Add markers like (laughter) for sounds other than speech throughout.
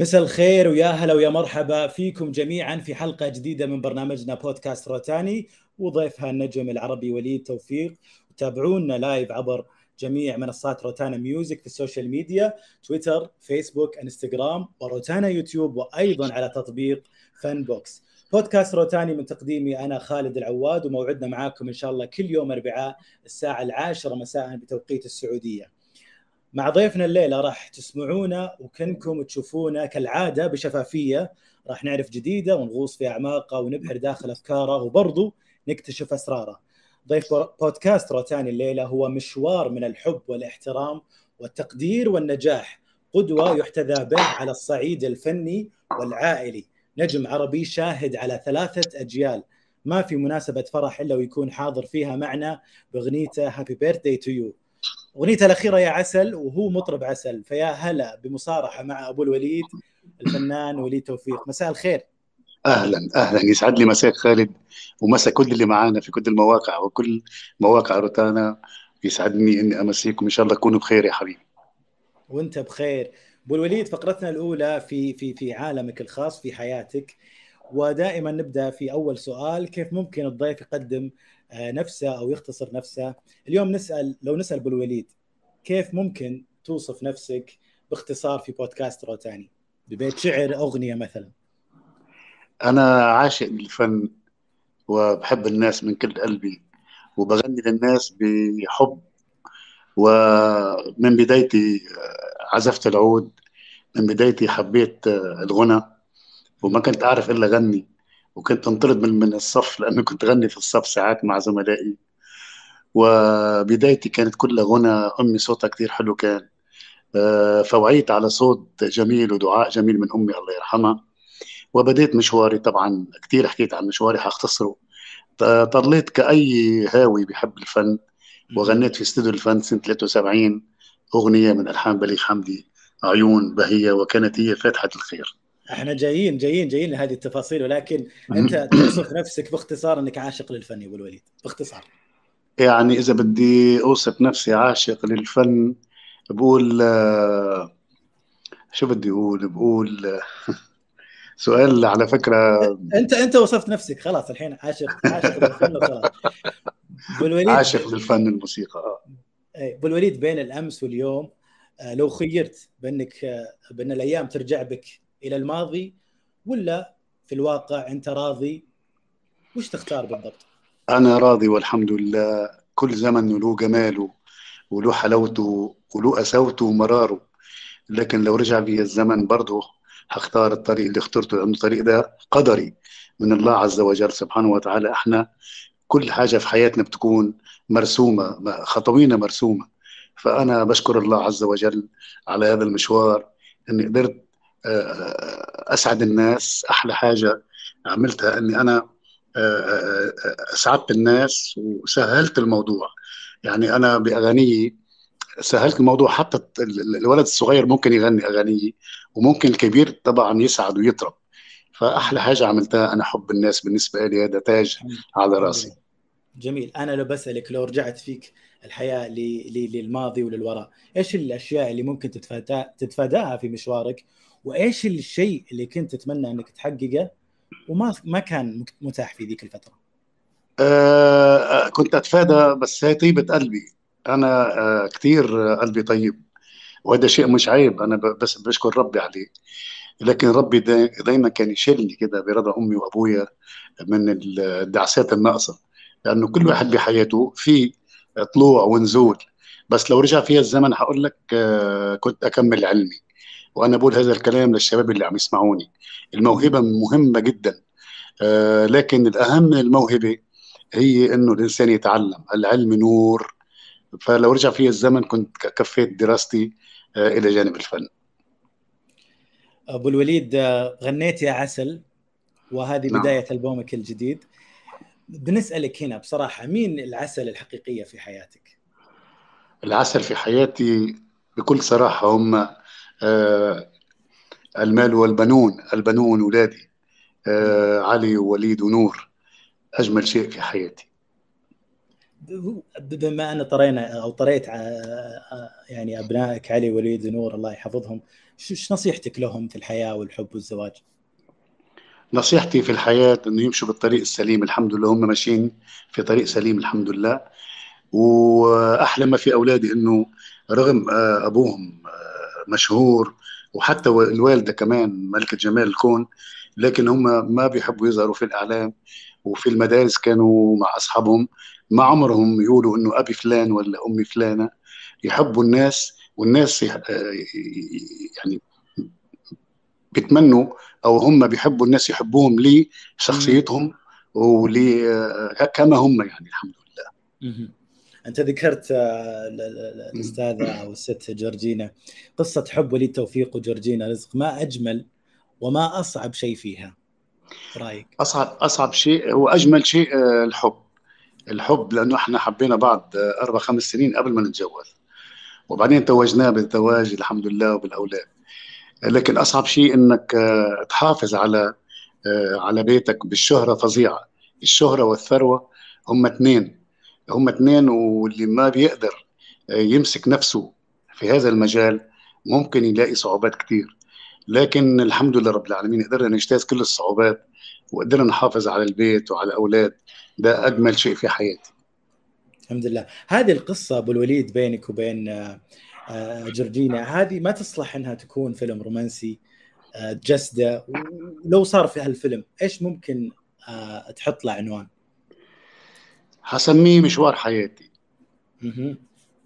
مساء الخير ويا هلا ويا مرحبا فيكم جميعا في حلقة جديدة من برنامجنا بودكاست روتاني. وضيفها النجم العربي وليد توفيق. تابعونا live عبر جميع منصات روتانا ميوزك في ال social media تويتر فيسبوك انستغرام وروتانا يوتيوب وأيضا على تطبيق فان بوكس بودكاست روتاني من تقديمي أنا خالد العواد وموعدنا معاكم إن شاء الله كل يوم أربعاء الساعة العاشرة مساء بتوقيت السعودية. مع ضيفنا الليلة راح تسمعونا وكنكم تشوفونا كالعادة بشفافية. راح نعرف جديدة ونغوص في اعماقه ونبحر داخل افكاره وبرضه نكتشف اسراره. ضيف بودكاست روتاني الليلة هو مشوار من الحب والاحترام والتقدير والنجاح قدوة يحتذى به على الصعيد الفني والعائلي. نجم عربي شاهد على ثلاثة أجيال. ما في مناسبة فرح إلا ويكون حاضر فيها معنا بأغنيته happy birthday to you اغنيته الأخيرة يا عسل وهو مطرب عسل. فيا هلا بمصارحة مع أبو الوليد الفنان وليد توفيق. مساء الخير. أهلا أهلا. يسعد لي مساك خالد ومسا كل اللي معانا في كل المواقع وكل مواقع روتانا. يسعدني إني أمسيكم. إن شاء الله تكونوا بخير يا حبيبي. وأنت بخير. أبو الوليد فقرتنا الأولى في في في عالمك الخاص في حياتك. ودائما نبدأ في أول سؤال. كيف ممكن الضيف يقدم نفسه أو يختصر نفسه. اليوم نسأل لو نسأل أبو الوليد كيف ممكن توصف نفسك باختصار في بودكاست روتاني ببيت شعر أغنية مثلا. أنا عاشق للفن وبحب الناس من كل قلبي وبغني للناس بحب ومن بدايتي عزفت العود من بدايتي حبيت الغنى وما كنت أعرف إلا غني وكنت انطرد من من الصف لأنه كنت غني في الصف ساعات مع زملائي. وبدايتي كانت كلها غنى أمي صوتها كثير حلو كان. فوعيت على صوت جميل ودعاء جميل من أمي الله يرحمها. وبديت مشواري طبعا كثير حكيت عن مشواري حاختصره. طليت كأي هاوي بحب الفن. وغنيت في استوديو الفن سنة 73 أغنية من ألحان بليغ حمدي عيون بهية وكانت هي فاتحة الخير. إحنا جايين جايين جايين لهذه التفاصيل ولكن انت توصف نفسك باختصار انك عاشق للفن يا أبو الوليد باختصار. يعني إذا بدي أوصف نفسي عاشق للفن بقول شو بدي أقول؟ بقول (laughs) سؤال على فكرة. انت انت وصفت نفسك خلاص الحين عاشق عاشق للفن وخلاص. عاشق للفن الموسيقى آه. أبو الوليد بين الأمس واليوم لو خيرت بأنك بأن الأيام ترجع بك إلى الماضي ولا في الواقع أنت راضي؟ وش تختار بالضبط؟ أنا راضي والحمد لله. كل زمن له جماله وله حلاوته وله قساوته ومراره. لكن لو رجع بي الزمن برضه هختار الطريق اللي اخترته لأنه الطريق ده قدري من الله عز وجل سبحانه وتعالى. إحنا كل حاجة في حياتنا بتكون مرسومة خطوينا مرسومة. فأنا بشكر الله عز وجل على هذا المشوار. إني قدرت أسعد الناس. أحلى حاجة عملتها إني أنا أسعدت الناس وسهلت الموضوع. يعني أنا بأغانيي سهلت الموضوع. حتى الولد الصغير ممكن يغني اغانيه وممكن الكبير طبعا يسعد ويطرب. فأحلى حاجة عملتها أنا حب الناس بالنسبة لي. هذا تاج على رأسي. جميل. أنا لو بسألك لو رجعت فيك الحياة للماضي وللوراء إيش الأشياء اللي ممكن تتفاداها في مشوارك؟ وإيش الشيء اللي كنت تتمنى إنك تحققه وما ما كان متاح في ذيك الفترة؟ آه كنت أتفادى بس هي طيبة قلبي. أنا آه كثير قلبي طيب وهذا شيء مش عيب. أنا بس بشكر ربي عليه. لكن ربي دايما كان يشيلني كده برضا أمي وأبويا من الدعسات الناقصة. لأنه كل واحد بحياته في طلوع ونزول. بس لو رجع فيها الزمن هقول لك آه كنت أكمل علمي. وأنا بقول هذا الكلام للشباب اللي عم يسمعوني. الموهبة مهمة جدا آه لكن الأهم من الموهبة هي إنه الإنسان يتعلم. العلم نور. فلو رجع في الزمن كنت كفيت دراستي آه إلى جانب الفن. أبو الوليد غنيت يا عسل وهذه نعم. بداية ألبومك الجديد. بنسألك هنا بصراحة مين العسل الحقيقية في حياتك؟ العسل في حياتي بكل صراحة هم آه المال والبنون. البنون ولادي آه علي ووليد ونور. أجمل شيء في حياتي. بما أن طرينا أو طريت يعني أبنائك علي وليد ونور الله يحفظهم شو نصيحتك لهم في الحياة والحب والزواج؟ نصيحتي في الحياة إنه يمشوا بالطريق السليم. الحمد لله هم ماشيين في طريق سليم الحمد لله. واحلى ما في أولادي إنه رغم آه، أبوهم آه، مشهور وحتى الوالدة كمان ملكة جمال الكون لكن هم ما بيحبوا يظهروا في الإعلام وفي المدارس كانوا مع أصحابهم. ما عمرهم يقولوا إنه أبي فلان ولا أمي فلانة. يحبوا الناس والناس آه، يعني بيتمنوا أو هم بيحبوا الناس يحبوهم لشخصيتهم ولي كما هم يعني الحمد لله. أنت ذكرت آه، الأستاذة أو الست جورجينا. قصة حب وليد توفيق وجورجينا رزق ما أجمل وما أصعب شيء فيها؟ رأيك؟ أصعب أصعب شيء هو اجمل شيء آه، الحب. الحب لأنه إحنا حبينا بعض آه، أربع خمس سنين قبل ما نتجوز. وبعدين توجناه بالزواج الحمد لله وبالأولاد. لكن أصعب شيء إنك تحافظ على على بيتك بالشهرة فظيعة. الشهرة والثروة هم اثنين. هم اثنين واللي ما بيقدر آه، يمسك نفسه في هذا المجال ممكن يلاقي صعوبات كثير لكن الحمد لله رب العالمين قدرنا نجتاز كل الصعوبات وقدرنا نحافظ على البيت وعلى الأولاد. ده أجمل شيء في حياتي. الحمد لله. هذه القصة أبو الوليد بينك وبين آه، آه، جورجينا هذه ما تصلح إنها تكون فيلم رومانسي جسدة. ولو صار في هالفيلم إيش ممكن تحط له عنوان؟ حسميه مشوار حياتي.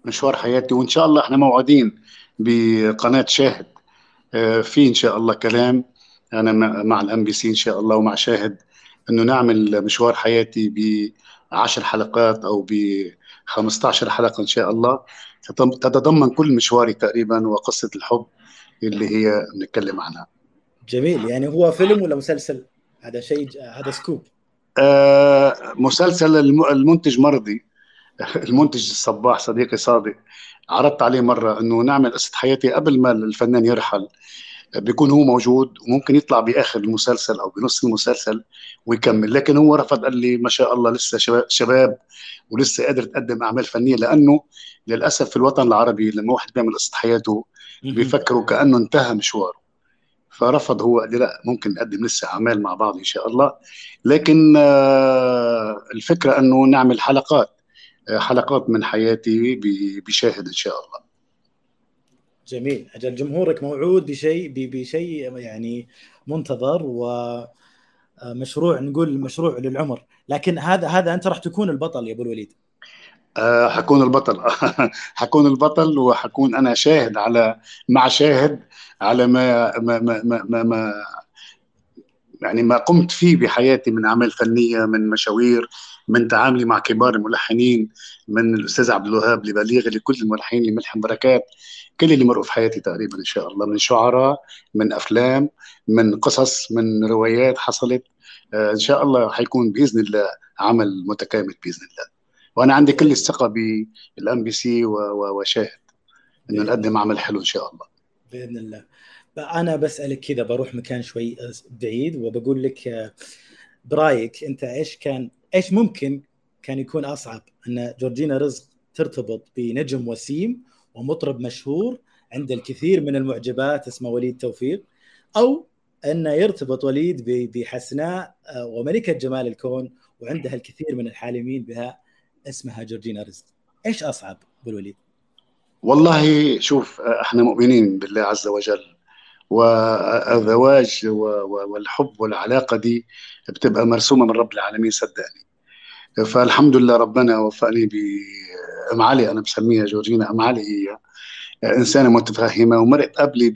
مشوار حياتي وإن شاء الله إحنا موعودين بقناة شاهد. آه، في إن شاء الله كلام. أنا مع ال MBC إن شاء الله ومع شاهد إنه نعمل مشوار حياتي ب 10 حلقات أو ب 15 حلقة إن شاء الله. تتضمن كل مشواري تقريبا وقصة الحب اللي هي بنتكلم عنها. جميل. يعني هو فيلم ولا مسلسل؟ هذا شيء هذا سكوب. مسلسل المنتج مرضي. (laughs) المنتج الصباح صديقي صادق. عرضت عليه مرة أنه نعمل قصة حياتي قبل ما الفنان يرحل. بيكون هو موجود وممكن يطلع بآخر المسلسل أو بنص المسلسل ويكمل. لكن هو رفض قال لي ما شاء الله لسه شباب ولسه قادر تقدم أعمال فنية. لأنه للأسف في الوطن العربي لما واحد بيعمل قصة حياته بيفكروا كأنه انتهى مشواره. فرفض هو قال لي لا ممكن نقدم لسه أعمال مع بعض إن شاء الله. لكن آه، الفكرة إنه نعمل حلقات آه، حلقات من حياتي بشاهد إن شاء الله. جميل. أجل جمهورك موعود بشيء بشيء يعني منتظر ومشروع آه، نقول مشروع للعمر. لكن هذا هذا أنت راح تكون البطل يا أبو الوليد. أه حكون البطل. (laughs) حكون البطل وحكون أنا شاهد على مع شاهد على ما ما ما ما, ما يعني ما قمت فيه بحياتي من أعمال فنية من مشاوير من تعاملي مع كبار الملحنين من الأستاذ عبد الوهاب لبليغ لكل الملحنين اللي ملحن بركات. كل اللي مروا في حياتي تقريبا إن شاء الله من شعراء من أفلام من قصص من روايات حصلت. آه إن شاء الله حيكون بإذن الله عمل متكامل بإذن الله. وأنا عندي كل الثقة بالأم بي سي وشاهد إنه نقدم عمل حلو إن شاء الله. بإذن الله. أنا بسألك كذا بروح مكان شوي بعيد وبقول لك برأيك أنت إيش كان إيش ممكن كان يكون أصعب؟ أن جورجينا رزق ترتبط بنجم وسيم ومطرب مشهور عند الكثير من المعجبات اسمه وليد توفيق أو انه يرتبط وليد بحسناء آه، وملكة جمال الكون وعندها الكثير من الحالمين بها. اسمها جورجينا رزق إيش أصعب بالوليد والله شوف إحنا مؤمنين بالله عز وجل والزواج والحب والعلاقة دي بتبقى مرسومة من رب العالمين صدقني. فالحمد لله ربنا وفقني بأم علي أنا بسميها جورجينا أم علي هي إنسانة متفهمة ومرت قبلي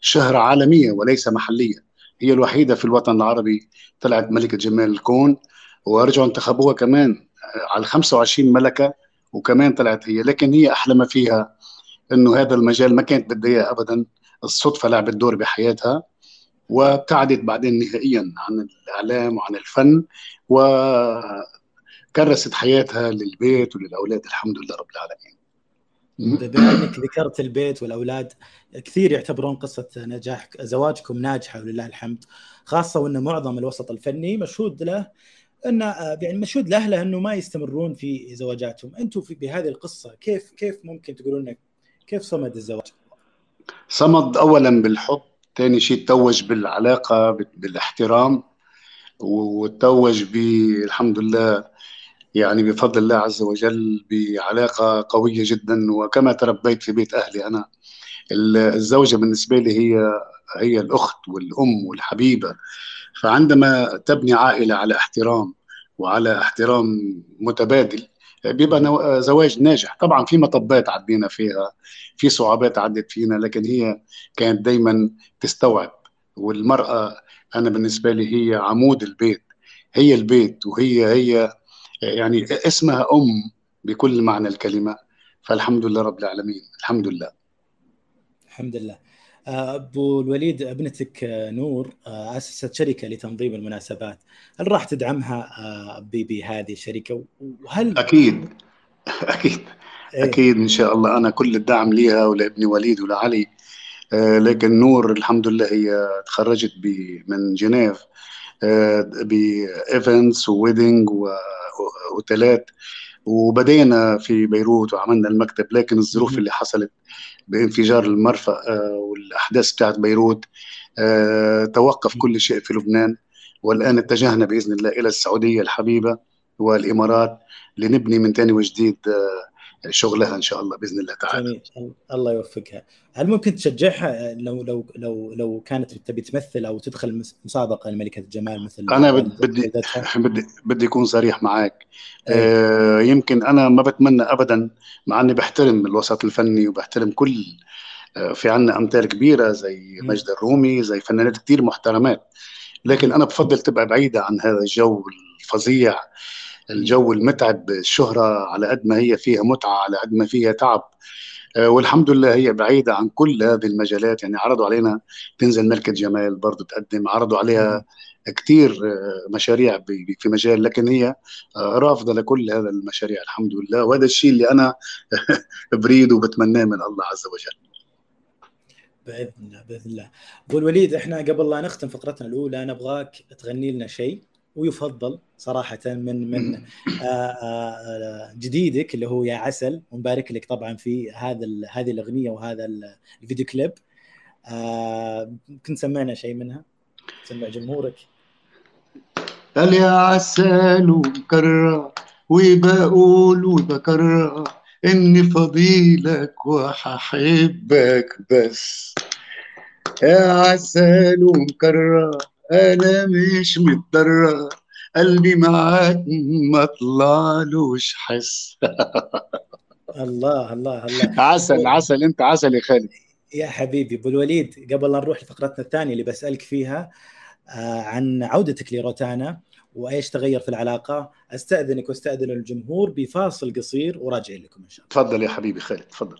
بشهرة عالمية وليس محلية. هي الوحيدة في الوطن العربي طلعت ملكة جمال الكون ورجعوا انتخبوها كمان. على 25 ملكة وكمان طلعت هي. لكن هي أحلى ما فيها إنه هذا المجال ما كانت بدها اياه ابدا. الصدفة لعبت دور بحياتها وابتعدت بعدين نهائيا عن الإعلام وعن الفن وكرست حياتها للبيت وللأولاد. الحمد لله رب العالمين. بما انك ذكرت البيت والأولاد. كثير يعتبرون قصة نجاح زواجكم ناجحة ولله الحمد خاصة وإن معظم الوسط الفني مشهود له أن آه، يعني مشهود لاهله أنه ما يستمرون في زواجاتهم، أنتم في بهذه القصة كيف كيف ممكن تقولون كيف صمد الزواج؟ صمد اولا بالحب ثاني شيء توج بالعلاقة بالاحترام وتوج بالحمد لله يعني بفضل الله عز وجل بعلاقة قوية جدا. وكما تربيت في بيت أهلي أنا الزوجة بالنسبة لي هي هي الأخت والأم والحبيبة. فعندما تبني عائلة على احترام وعلى احترام متبادل بيبقى زواج ناجح. طبعا في مطبات عدينا فيها في صعوبات عدت فينا لكن هي كانت دايما تستوعب. والمرأة أنا بالنسبة لي هي عمود البيت. هي البيت وهي هي يعني اسمها أم بكل معنى الكلمة. فالحمد لله رب العالمين. الحمد لله. الحمد لله. أبو الوليد ابنتك نور أسست شركة لتنظيم المناسبات. هل راح تدعمها بهذه الشركة؟ وهل أكيد. (laughs) أكيد. إيه؟ أكيد إن شاء الله. أنا كل الدعم ليها ولابني وليد ولعلي. لكن نور الحمد لله هي تخرجت من جنيف. ب events و wedding واوتيلات وبدينا في بيروت وعملنا المكتب لكن الظروف اللي حصلت بانفجار المرفأ والأحداث بتاعت بيروت توقف كل شيء في لبنان. والآن اتجهنا بإذن الله إلى السعودية الحبيبة والإمارات لنبني من ثاني وجديد شغلها إن شاء الله بإذن الله تعالى. جميل. الله يوفقها. هل ممكن تشجعها لو لو لو لو كانت تبي تمثل أو تدخل مسابقة لملكة الجمال مثل أنا (laughs) بدي بدي بدي اكون صريح معك آه يمكن أنا ما بتمنى ابدا مع إني بحترم الوسط الفني وبحترم كل في عنا أمثال كبيرة زي مجد الرومي زي فنانات كثير محترمات. لكن أنا بفضل تبقى بعيدة عن هذا الجو الفظيع. الجو المتعب الشهرة على قد ما هي فيها متعة على قد ما فيها تعب. والحمد لله هي بعيدة عن كل هذه المجالات. يعني عرضوا علينا تنزل ملكة جمال برضو تقدم عرضوا عليها كثير مشاريع في مجال لكن هي رافضة لكل هذا المشاريع الحمد لله. وهذا الشيء اللي أنا (laughs) بريد وبتمناه من الله عز وجل. بإذن الله بإذن الله. أبو الوليد إحنا قبل لا نختم فقرتنا الأولى نبغاك تغني لنا شيء. ويفضل صراحة من من جديدك اللي هو يا عسل ونبارك لك طبعا في هذا هذه الأغنية وهذا الفيديو كليب. ممكن سمعنا شيء منها؟ سمع جمهورك؟ قال يا عسل ومكرر وبقول وبكرر إني فضيلك وححبك بس. يا عسل ومكرر أنا مش متضرر؟ قلبي معاك ما طلعلوش حس. الله الله الله. عسل عسل أنت عسل يا خالد. يا حبيبي أبو الوليد قبل لا نروح لفقرتنا الثانية اللي بسألك فيها آه عن عودتك لروتانا وإيش تغير في العلاقة. أستأذنك وأستأذن الجمهور بفاصل قصير وراجع لكم إن شاء الله. تفضل يا حبيبي خالد تفضل.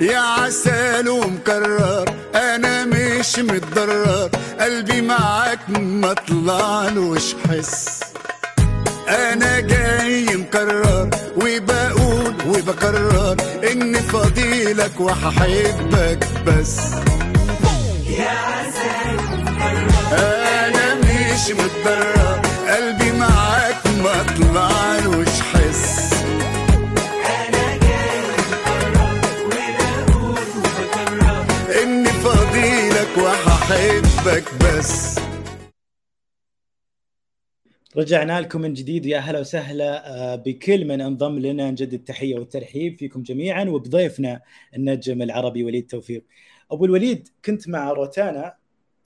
يا عسل ومكرر أنا مش متضرر قلبي معاك ما طلعلوش حس. أنا جاي مكرر وبقول وبكرر إن فضيلك وهحبك بس. يا عسل أنا مش متضرر قلبي معاك ما طلعلوش حس. وهحبك بس. رجعنا لكم من جديد. يا هلا وسهلا. بكل من انضم لنا. نجدد التحية والترحيب فيكم جميعا وبضيفنا النجم العربي وليد توفيق. أبو الوليد كنت مع روتانا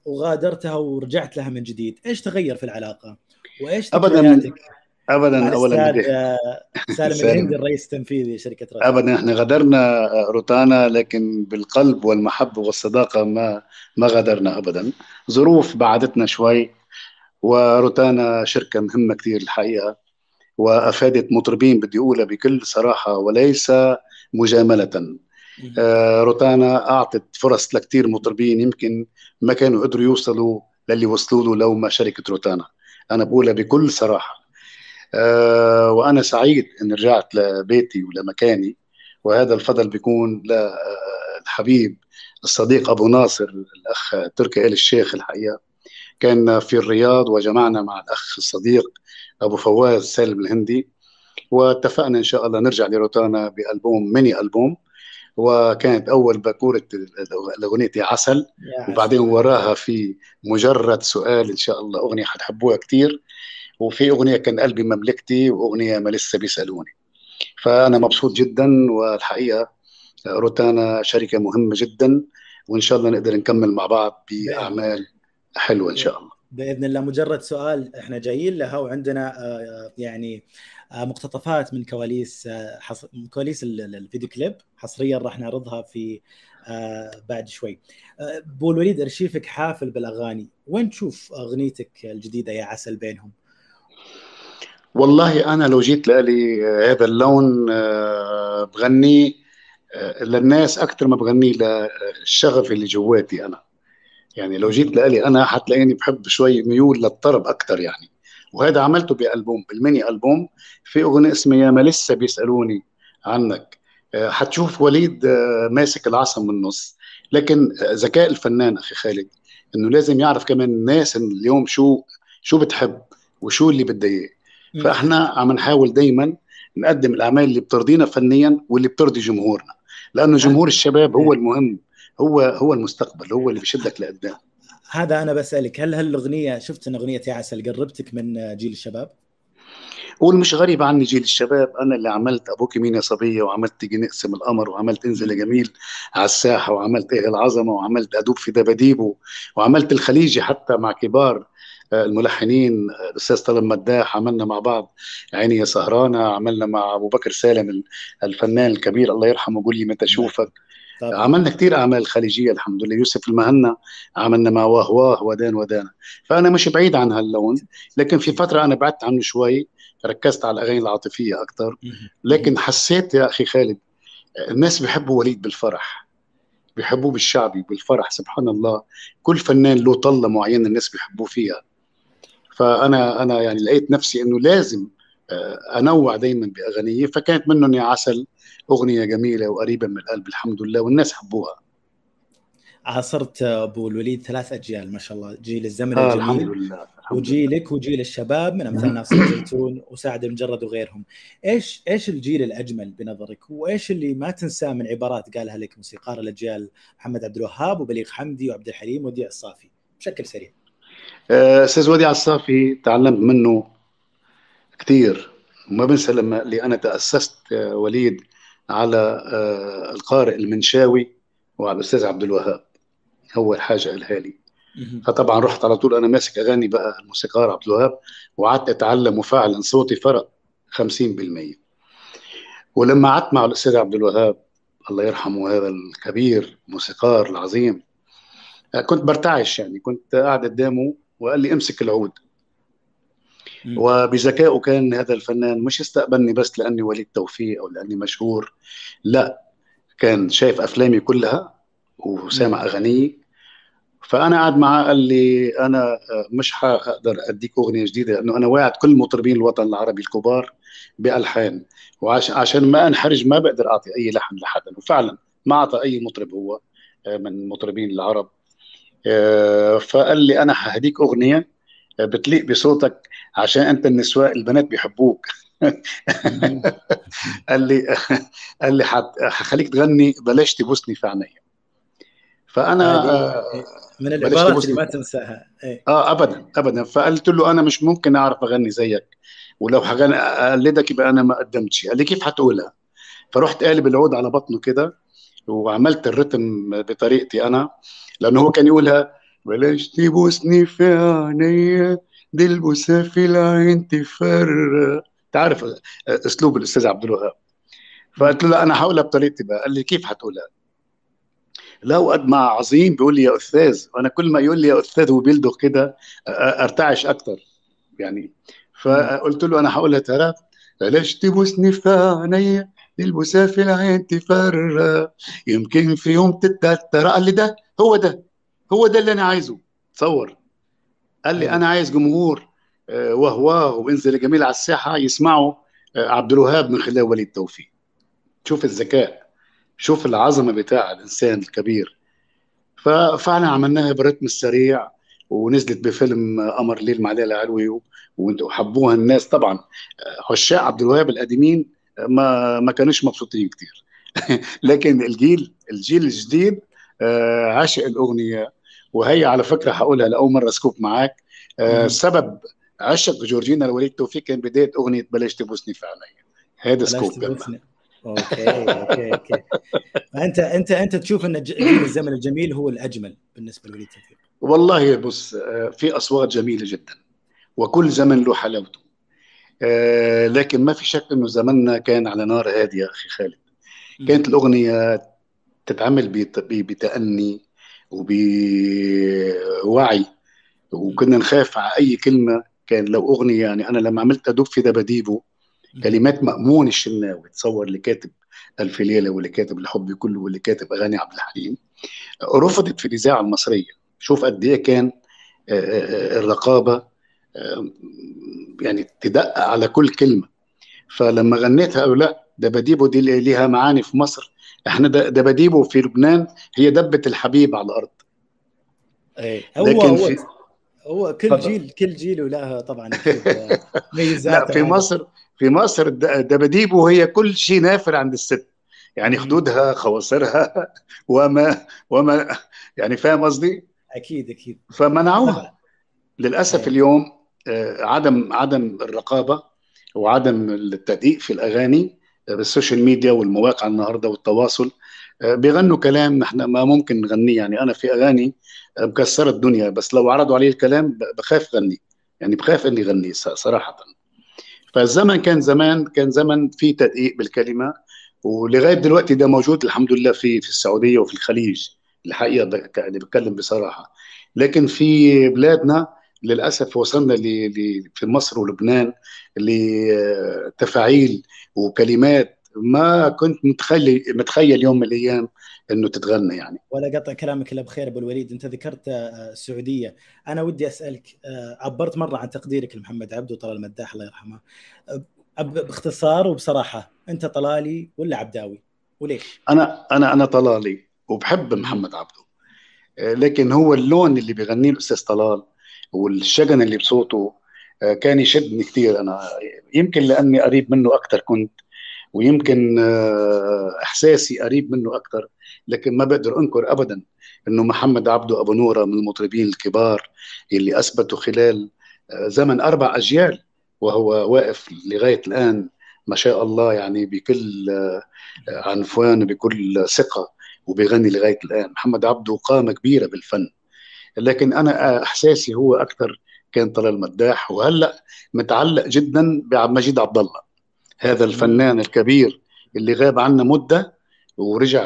وغادرتها ورجعت لها من جديد، إيش تغير في العلاقة؟ وإيش ابدا. ابدا اولا سالم (laughs) الهندي الرئيس التنفيذي لشركة روتانا. ابدا إحنا غادرنا روتانا لكن بالقلب والمحبة والصداقة ما ما غادرنا ابدا. ظروف بعدتنا شوي وروتانا شركة مهمة كثير الحقيقة وأفادت مطربين بدي أقولها بكل صراحة وليس مجاملة. آه روتانا أعطت فرص لكثير مطربين يمكن ما كانوا قدروا يوصلوا للي وصلوا له لو ما شركة روتانا. أنا بقولها بكل صراحة. آه وأنا سعيد إن رجعت لبيتي ولمكاني وهذا الفضل بيكون الحبيب الصديق أبو ناصر الأخ تركي آل الشيخ الحقيقة. كان في الرياض وجمعنا مع الأخ الصديق أبو فواز سالم الهندي واتفقنا إن شاء الله نرجع لروتانا بألبوم ميني ألبوم. وكانت أول باكوره اغنيتي عسل. وبعدين وراها في مجرد سؤال إن شاء الله أغنية حتحبوها كثير وفي أغنية كان قلبي مملكتي وأغنية ما لسه بيسألوني فأنا مبسوط جدا والحقيقة روتانا شركة مهمة جدا وإن شاء الله نقدر نكمل مع بعض بأعمال حلوة إن شاء الله بإذن الله مجرد سؤال إحنا جايين لها وعندنا آه، يعني آه، مقتطفات من كواليس آه، حص... من كواليس ال- ال- الفيديو كليب حصريا راح نعرضها في بعد شوي. أبو الوليد أرشيفك حافل بالأغاني، وين تشوف أغنيتك الجديدة يا عسل بينهم؟ والله أنا لو جيت لي هذا اللون آه، بغنيه آه، للناس أكثر ما بغنيه للشغف اللي جواتي أنا. يعني لو جيت لي أنا حتلاقيني بحب شوي ميول للطرب أكثر يعني. وهذا عملته بألبوم بالميني ألبوم. في أغنية اسمها ما لسه بيسألوني عنك. آه، حتشوف وليد آه، ماسك العصا من النص. لكن آه، ذكاء الفنان أخي خالد إنه لازم يعرف كمان الناس اليوم شو شو بتحب وشو اللي بدها اياه فإحنا عم نحاول دائما نقدم الأعمال اللي بترضينا فنيا واللي بترضي جمهورنا لأنه جمهور الشباب هو المهم هو هو المستقبل هو اللي بيشدك لقدام هذا أنا بسألك هل هالأغنية شفت ان اغنيه يا عسل قربتك من جيل الشباب؟ قول مش غريب عني جيل الشباب أنا اللي عملت أبوك مين يا صبية وعملت تيجي نقسم القمر وعملت انزل يا جميل على الساحة وعملت إيه العظمة وعملت أدوب في دباديبه وعملت الخليجي حتى مع كبار الملحنين الأستاذ طلب مداح عملنا مع بعض عيني يا سهرانة عملنا مع أبو بكر سالم الفنان الكبير الله يرحمه قول لي متى أشوفك. طبعا. عملنا كثير أعمال خليجية الحمد لله. يوسف المهنا عملنا مع واه واه ودان ودانا فأنا مش بعيد عن هاللون لكن في فترة أنا بعدت عنه شوي ركزت على الأغاني العاطفية أكثر. لكن حسيت يا أخي خالد الناس بيحبوا وليد بالفرح بيحبوه بالشعبي بالفرح سبحان الله. كل فنان له طلة معينة الناس بيحبوه فيها. فأنا أنا يعني لقيت نفسي إنه لازم آه، أنوع دائما بأغانيه فكانت منهم يا عسل أغنية جميلة وقريبه من القلب الحمد لله والناس حبوها. عاصرت أبو الوليد ثلاث أجيال ما شاء الله. جيل الزمن آه الجميل. الحمد لله. وجيلك وجيل الشباب من أمثال ناصر الزيتون وسعد المجرد وغيرهم. إيش إيش الجيل الأجمل بنظرك؟ وإيش اللي ما تنساه من عبارات قالها لك موسيقار الأجيال محمد عبد الوهاب وبليغ حمدي وعبد الحليم وديع الصافي؟ بشكل سريع. آه، أستاذ وديع الصافي تعلمت منه كثير وما بنسى لما اللي أنا تأسست آه، وليد على آه، القارئ المنشاوي وعلى الأستاذ عبد الوهاب. اول حاجة قالها لي. فطبعا رحت على طول. أنا ماسك أغاني بقى الموسيقار عبد الوهاب وقعدت أتعلم وفعلا صوتي فرق 50% ولما قعدت مع الأستاذ عبد الوهاب الله يرحمه هذا الكبير موسيقار العظيم آه، كنت برتعش يعني. كنت قاعد قدامه وقال لي امسك العود. وبذكائه كان هذا الفنان مش استقبلني بس لأني وليد توفيق أو لأني مشهور. لا كان شايف أفلامي كلها وسامع اغانيي فأنا قاعد معاه قال لي أنا مش حقدر أديك أغنية جديدة لأنه أنا واعد كل مطربين الوطن العربي الكبار بألحان. وعشان عشان ما أنحرج ما بقدر أعطي أي لحن لحدا وفعلا ما أعطى أي مطرب هو آه، من المطربين العرب. فقال لي أنا هديك أغنية آه، بتليق بصوتك عشان أنت النسوان البنات بيحبوك. (laughs) قال لي (laughs) قال لي حخليك تغني بلاش تبوسني في عينيا. فأنا آه، من بلاش العبارات اللي ما تنساها. إيه. آه ابدا ابدا. فقلت له أنا مش ممكن أعرف أغني زيك ولو حغني أقلدك يبقى أنا ما قدمت شيء قال لي كيف حتقولها فرحت قالب العود على بطنه كده وعملت الرتم بطريقتي أنا لأنه هو كان يقولها بلاش تبوسني في عينيا دي البوسة في العين تفرق. تعرف أسلوب الأستاذ عبد الوهاب. فقلت له لا أنا هقولها بطريقتي بقى. قال لي كيف حتقولها لا وقد ما عظيم بيقول لي يا أستاذ. وأنا كل ما يقول لي يا أستاذ وبيلدغ كده أرتعش أكتر يعني. فقلت له أنا هقولها ثلاث بلاش تبوسني في عينيا البوسه في العين تفرق يمكن في يوم تتأثر. قال لي ده هو ده هو ده اللي أنا عايزه. تصور. قال لي أنا عايز جمهور آه، وهواه وانزل جميل على الساحة يسمعوا آه، عبد الوهاب من خلال وليد توفيق. شوف الذكاء شوف العظمة بتاع الإنسان الكبير. ففعلا عملناها برتم السريع ونزلت بفيلم قمر الليل مع ليلى علوي وحبوها الناس. طبعا عشاق عبد الوهاب القديمين ما ما كانوش مبسوطين كتير. (laughs) لكن الجيل الجيل الجديد آه، عاشق الأغنية وهي على فكرة هقولها لأول مرة scoop معاك. آه،. سبب عشق جورجينا لوليد توفيق كان بداية أغنية بلاش تبوسني في عيني هذا scoop okay okay okay. فانت أنت أنت تشوف إن جيل الزمن الجميل هو الأجمل بالنسبة لوليد توفيق. والله بص آه، في أصوات جميلة جدا وكل زمن له حلاوته. آه، لكن ما في شك إنه زمننا كان على نار هادية أخي خالد. كانت الأغنية تتعمل بتأني وبوعي وكنا نخاف على أي كلمة. كان لو أغنية يعني أنا لما عملت ادوب في دباديبه كلمات مأمون الشناوي تصور اللي كاتب ألف ليلة واللي كاتب الحب كله واللي كاتب أغاني عبد الحليم رفضت في الإذاعة المصرية. شوف قد إيه كان آه، آه، الرقابة يعني تدقق على كل كلمة. فلما غنيتها أو لا دباديبو دي ليها معاني في مصر. إحنا دباديبو في لبنان هي دبة الحبيب على الأرض. إيه هو لكن هو في هو كل. جيل كل جيل وله طبعا (laughs) ميزات لا في مصر في مصر دباديبو هي كل شيء نافر عند الست. يعني. خدودها خواصرها وما وما يعني فاهم قصدي؟ أكيد أكيد. فمنعوها. للأسف أيوة. اليوم عدم عدم الرقابة وعدم التدقيق في الأغاني آه، بال social media والمواقع النهارده والتواصل. آه، بيغنوا كلام نحن ما ممكن نغنيه. يعني أنا في أغاني آه، مكسرة الدنيا بس لو عرضوا علي الكلام بخاف غني. يعني بخاف إني غني صراحة. فالزمن كان زمان كان زمن فيه تدقيق بالكلمة ولغاية دلوقتي ده موجود الحمد لله في في السعودية وفي الخليج. الحقيقة اللي بتكلم بصراحة. لكن في بلادنا للأسف وصلنا ل- في مصر ولبنان لتفاعيل وكلمات ما كنت متخيل متخيل يوم من الأيام إنه تتغنى يعني. ولا قطع كلامك إلا بخير أبو الوليد أنت ذكرت آه، السعودية. أنا ودي أسألك آه، عبرت مرة عن تقديرك لمحمد عبده وطلال المداح الله يرحمه. آه، باختصار وبصراحة أنت طلالي ولا عبداوي؟ وليش؟ أنا أنا أنا طلالي وبحب محمد عبده. لكن هو اللون اللي بيغنيه الأستاذ طلال والشجن اللي بصوته آه، كان يشدني كثير أنا يمكن لأني قريب منه أكثر كنت ويمكن آه، إحساسي قريب منه أكثر لكن ما بقدر أنكر ابدا إنه محمد عبده أبو نورة من المطربين الكبار اللي أثبتوا خلال آه، زمن أربع أجيال وهو واقف لغاية الآن ما شاء الله يعني بكل عنفوان وبكل ثقة وبيغني لغاية الآن. محمد عبده قامة كبيرة بالفن. لكن أنا إحساسي هو أكثر كان طلال مداح وهلأ متعلق جدا بعبد المجيد عبد الله هذا الفنان الكبير اللي غاب عنا مدة ورجع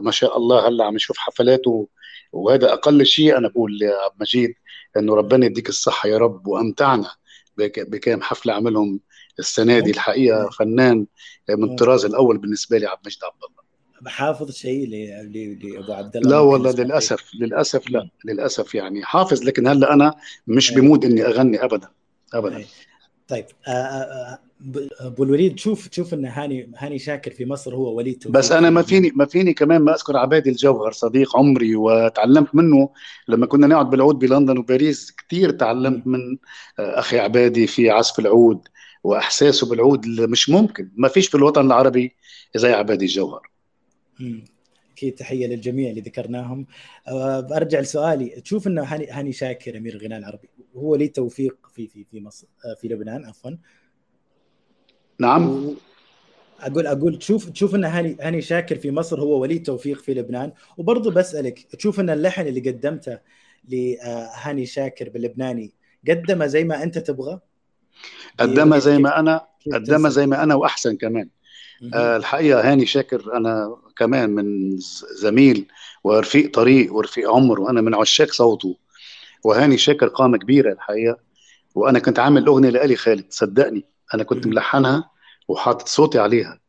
ما شاء الله هلأ عم نشوف حفلاته وهذا أقل شيء أنا بقول لعبد المجيد إنه ربنا يديك الصحة يا رب وأمتعنا بك- بكام حفلة عملهم السنة دي الحقيقة فنان من الطراز الأول بالنسبة لي عبد المجيد عبد الله بحافظ شيء لأبو عبد الله لا والله للأسف للأسف لا للأسف يعني حافظ لكن هلا أنا مش أي. بمود إني أغني ابدا ابدا. أي. طيب آه، آه، آه، أبو الوليد شوف شوف إن هاني هاني شاكر في مصر هو وليد توفيق. بس أنا ما فيني ما فيني كمان ما أذكر عبادي الجوهر صديق عمري وتعلمت منه لما كنا نقعد بالعود بلندن وباريس كثير تعلمت من آه، أخي عبادي في عزف العود وإحساسه بالعود مش ممكن ما فيش في الوطن العربي زي عبادي الجوهر. أكيد تحية للجميع اللي ذكرناهم. أه برجع لسؤالي. تشوف إنه هاني هاني شاكر أمير الغناء العربي هو ليه توفيق في في في مصر آه، في لبنان عفوا. نعم. و- أقول أقول تشوف تشوف إن هاني هاني شاكر في مصر هو وليد توفيق في لبنان. وبرضه بسألك تشوف إن اللحن اللي قدمته لهاني شاكر باللبناني قدمه زي ما أنت تبغى؟ قدمها زي كيف- ما أنا تنسب؟ زي ما أنا وأحسن كمان. آه، الحقيقة هاني شاكر أنا كمان من زميل ورفيق طريق ورفيق عمر وأنا من عشاق صوته. وهاني شاكر قامة كبيرة الحقيقة. وأنا كنت عامل أغنية لآلي خالد صدقني. أنا كنت. ملحنها وحاطط صوتي عليها.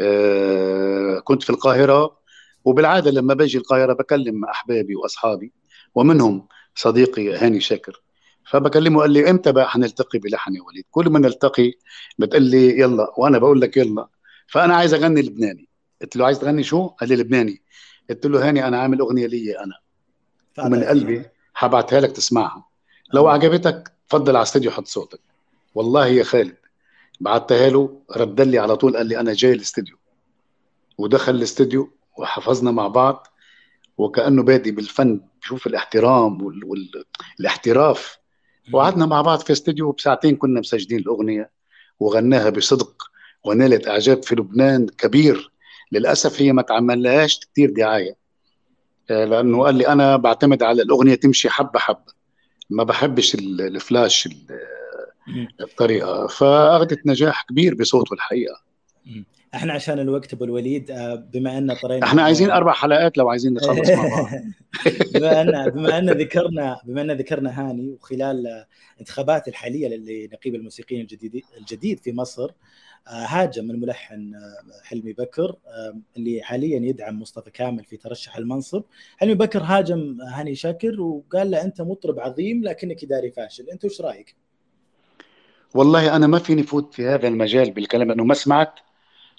آه، كنت في القاهرة وبالعادة لما باجي القاهرة بكلم أحبابي وأصحابي ومنهم صديقي هاني شاكر. فبكلمه قال لي إمتى بقى حنلتقي بلحن يا وليد؟ كل ما نلتقي بتقول لي يلا. وأنا بقول لك يلا. فأنا عايز أغني لبناني. قلت له عايز تغني شو؟ قال لي لبناني. قلت له هاني أنا عامل أغنية لي أنا. ومن قلبي حبعتها لك تسمعها. لو آه. عجبتك تفضل على استوديو حط صوتك. والله يا خالد بعتها له رد لي على طول قال لي أنا جاي الاستوديو ودخل الاستوديو وحفظنا مع بعض. وكأنه بادي بالفن. بشوف الاحترام وال... وال... الاحتراف. وقعدنا مع بعض في استوديو بساعتين كنا مسجلين الأغنية. وغناها بصدق. ونالت إعجاب في لبنان كبير. للأسف هي ما تعملهاش كثير دعاية. آه، لأنه قال لي أنا بعتمد على الأغنية تمشي حبه حبه ما بحبش ال- الفلاش. الطريقة. فأخذت نجاح كبير بصوته الحقيقة. إحنا عشان الوقت أبو الوليد آه، بما أن طرينا إحنا عايزين أربع حلقات لو عايزين نخلص مع بعض. (laughs) بما ان بما أن ذكرنا بما أن ذكرنا هاني وخلال آه، انتخابات الحاليه لنقيب الموسيقيين الجديد الجديد في مصر هاجم الملحن آه، حلمي بكر آه، اللي حاليا يدعم مصطفى كامل في ترشح المنصب. حلمي بكر هاجم هاني شاكر وقال له أنت مطرب عظيم لكنك إداري فاشل. أنت وش رأيك؟ والله أنا ما فيني فوت في هذا المجال بالكلام انه ما سمعت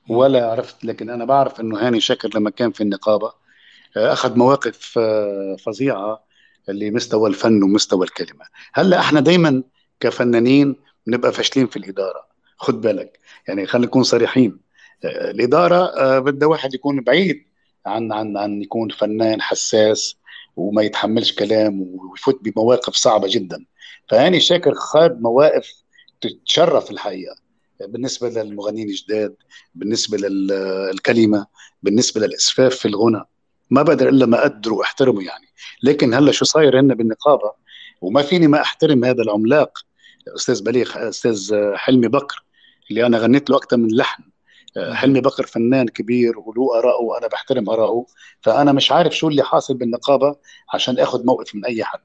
ولا عرفت لكن أنا بعرف إنه هاني شاكر لما كان في النقابة آه، أخذ مواقف آه، فظيعة لمستوى الفن ومستوى الكلمة. هلأ إحنا دائما كفنانين بنبقى فاشلين في الإدارة. خد بالك. يعني خلينا نكون صريحين. آه، الإدارة آه، بدها واحد يكون بعيد عن عن عن يكون فنان حساس وما يتحملش كلام ويفوت بمواقف صعبة جدا. فهاني شاكر خاض مواقف تتشرف الحقيقة. بالنسبة للمغنيين الجداد بالنسبة للكلمه بالنسبة للإسفاف في الغنى ما بقدر إلا ما اقدره وأحترمه يعني. لكن هلأ شو صاير هنا بالنقابة؟ وما فيني ما أحترم هذا العملاق أستاذ بليغ أستاذ حلمي بكر. اللي أنا غنيت له أكثر من لحن. حلمي بكر فنان كبير وله آراءه وأنا بحترم آراءه. فأنا مش عارف شو اللي حاصل بالنقابة عشان آخذ موقف من أي حد.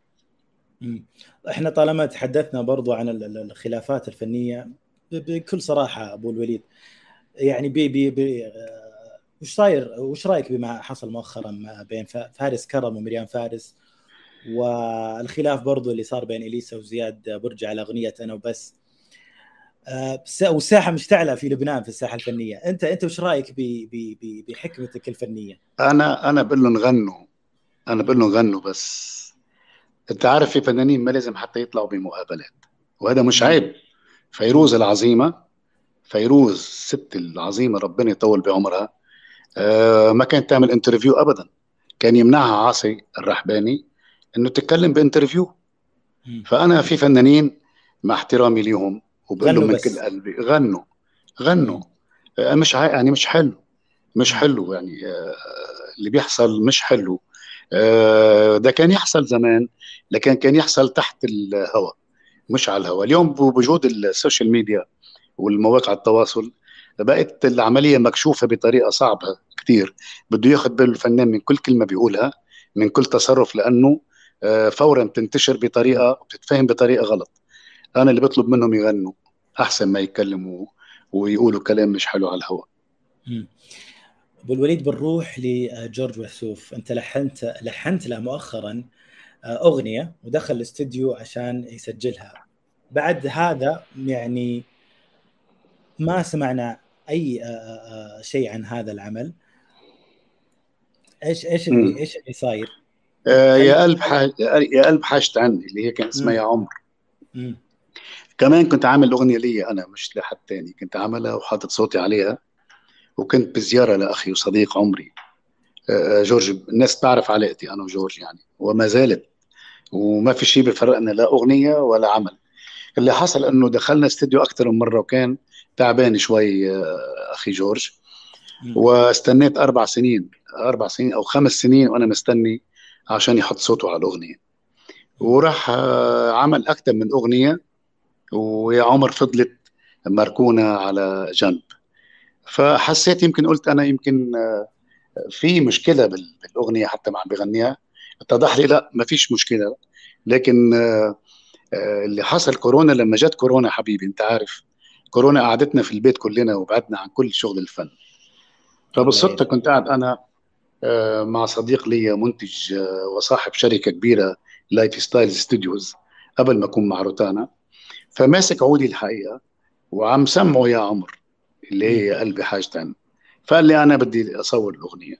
إحنا طالما تحدثنا برضو عن ال- ال- الخلافات الفنية ب- بكل صراحة أبو الوليد يعني بي بي بي آه، وش صاير؟ وش رأيك بما حصل مؤخرا ما بين فارس كرم وميريام فارس؟ والخلاف برضو اللي صار بين إليسا وزياد برجي على اغنيه أنا وبس. آه، بس- والساحه مشتعلة في لبنان في الساحة الفنية. انت أنت وش رأيك ب- ب- ب- بحكمتك الفنية؟ أنا أنا بقول لهم غنوا. أنا بقول لهم غنوا بس. أنت عارف في فنانين ما لازم حتى يطلعوا بمقابلات. وهذا مش عيب. فيروز العظيمة. فيروز الست العظيمة ربنا يطول بعمرها. آه ما كانت تعمل interview ابدا. كان يمنعها عاصي الرحباني إنه تتكلم ب interview. فأنا في فنانين مع احترامي ليهم وبقول من. كل قلبي غنوا غنوا. آه، مش ع- يعني مش حلو مش حلو يعني آه، اللي بيحصل مش حلو. آه، ده كان يحصل زمان لكن كان يحصل تحت الهواء مش على الهواء اليوم بوجود ال social media والمواقع التواصل بقت العملية مكشوفة بطريقة صعبة كتير. بده ياخذ باله الفنان من كل كلمة بيقولها من كل تصرف لأنه آه، فورا بتنتشر بطريقة وبتتفهم بطريقة غلط. أنا اللي بطلب منهم يغنوا أحسن ما يتكلموا ويقولوا كلام مش حلو على الهواء. أبو الوليد بنروح لجورج وسوف أنت لحنت لحنت له مؤخرا آه، أغنية ودخل الاستديو عشان يسجلها بعد هذا يعني ما سمعنا أي آه، آه، شيء عن هذا العمل إيش إيش. اللي إيش اللي صاير؟ آه، يا قلب حاج... يا قلب حاجت عني اللي هي كان اسمها. يا عمر مم. كمان كنت عامل أغنية لي أنا مش لحد تاني كنت عاملها وحاطط صوتي عليها. وكنت بزيارة لأخي وصديق عمري آه، جورج الناس تعرف علاقتي أنا وجورج يعني. وما زالت. وما في شيء بيفرقنا لا أغنية ولا عمل. اللي حصل أنه دخلنا استديو أكثر من مرة وكان تعبان شوي آه، أخي جورج. واستنيت أربع سنين أربع سنين أو خمس سنين وأنا مستني عشان يحط صوته على الأغنية. وراح آه، عمل أكثر من أغنية. ويا عمر فضلت مركونة على جنب. فحسيت يمكن قلت أنا يمكن آه، في مشكلة بال- بالأغنية حتى ما عم بغنيها. اتضح لي لا ما فيش مشكلة. لكن آه، آه، اللي حصل كورونا لما جت كورونا حبيبي أنت عارف كورونا قعدتنا في البيت كلنا وبعدنا عن كل شغل الفن. فبالصدفة كنت قاعد أنا آه، مع صديق لي منتج وصاحب شركة كبيرة Lifestyle Studios قبل ما أكون مع روتانا. فماسك عودي الحقيقة وعم سمعه يا عمر اللي هي قلبي حاجة فقال لي أنا بدي أصور الأغنية.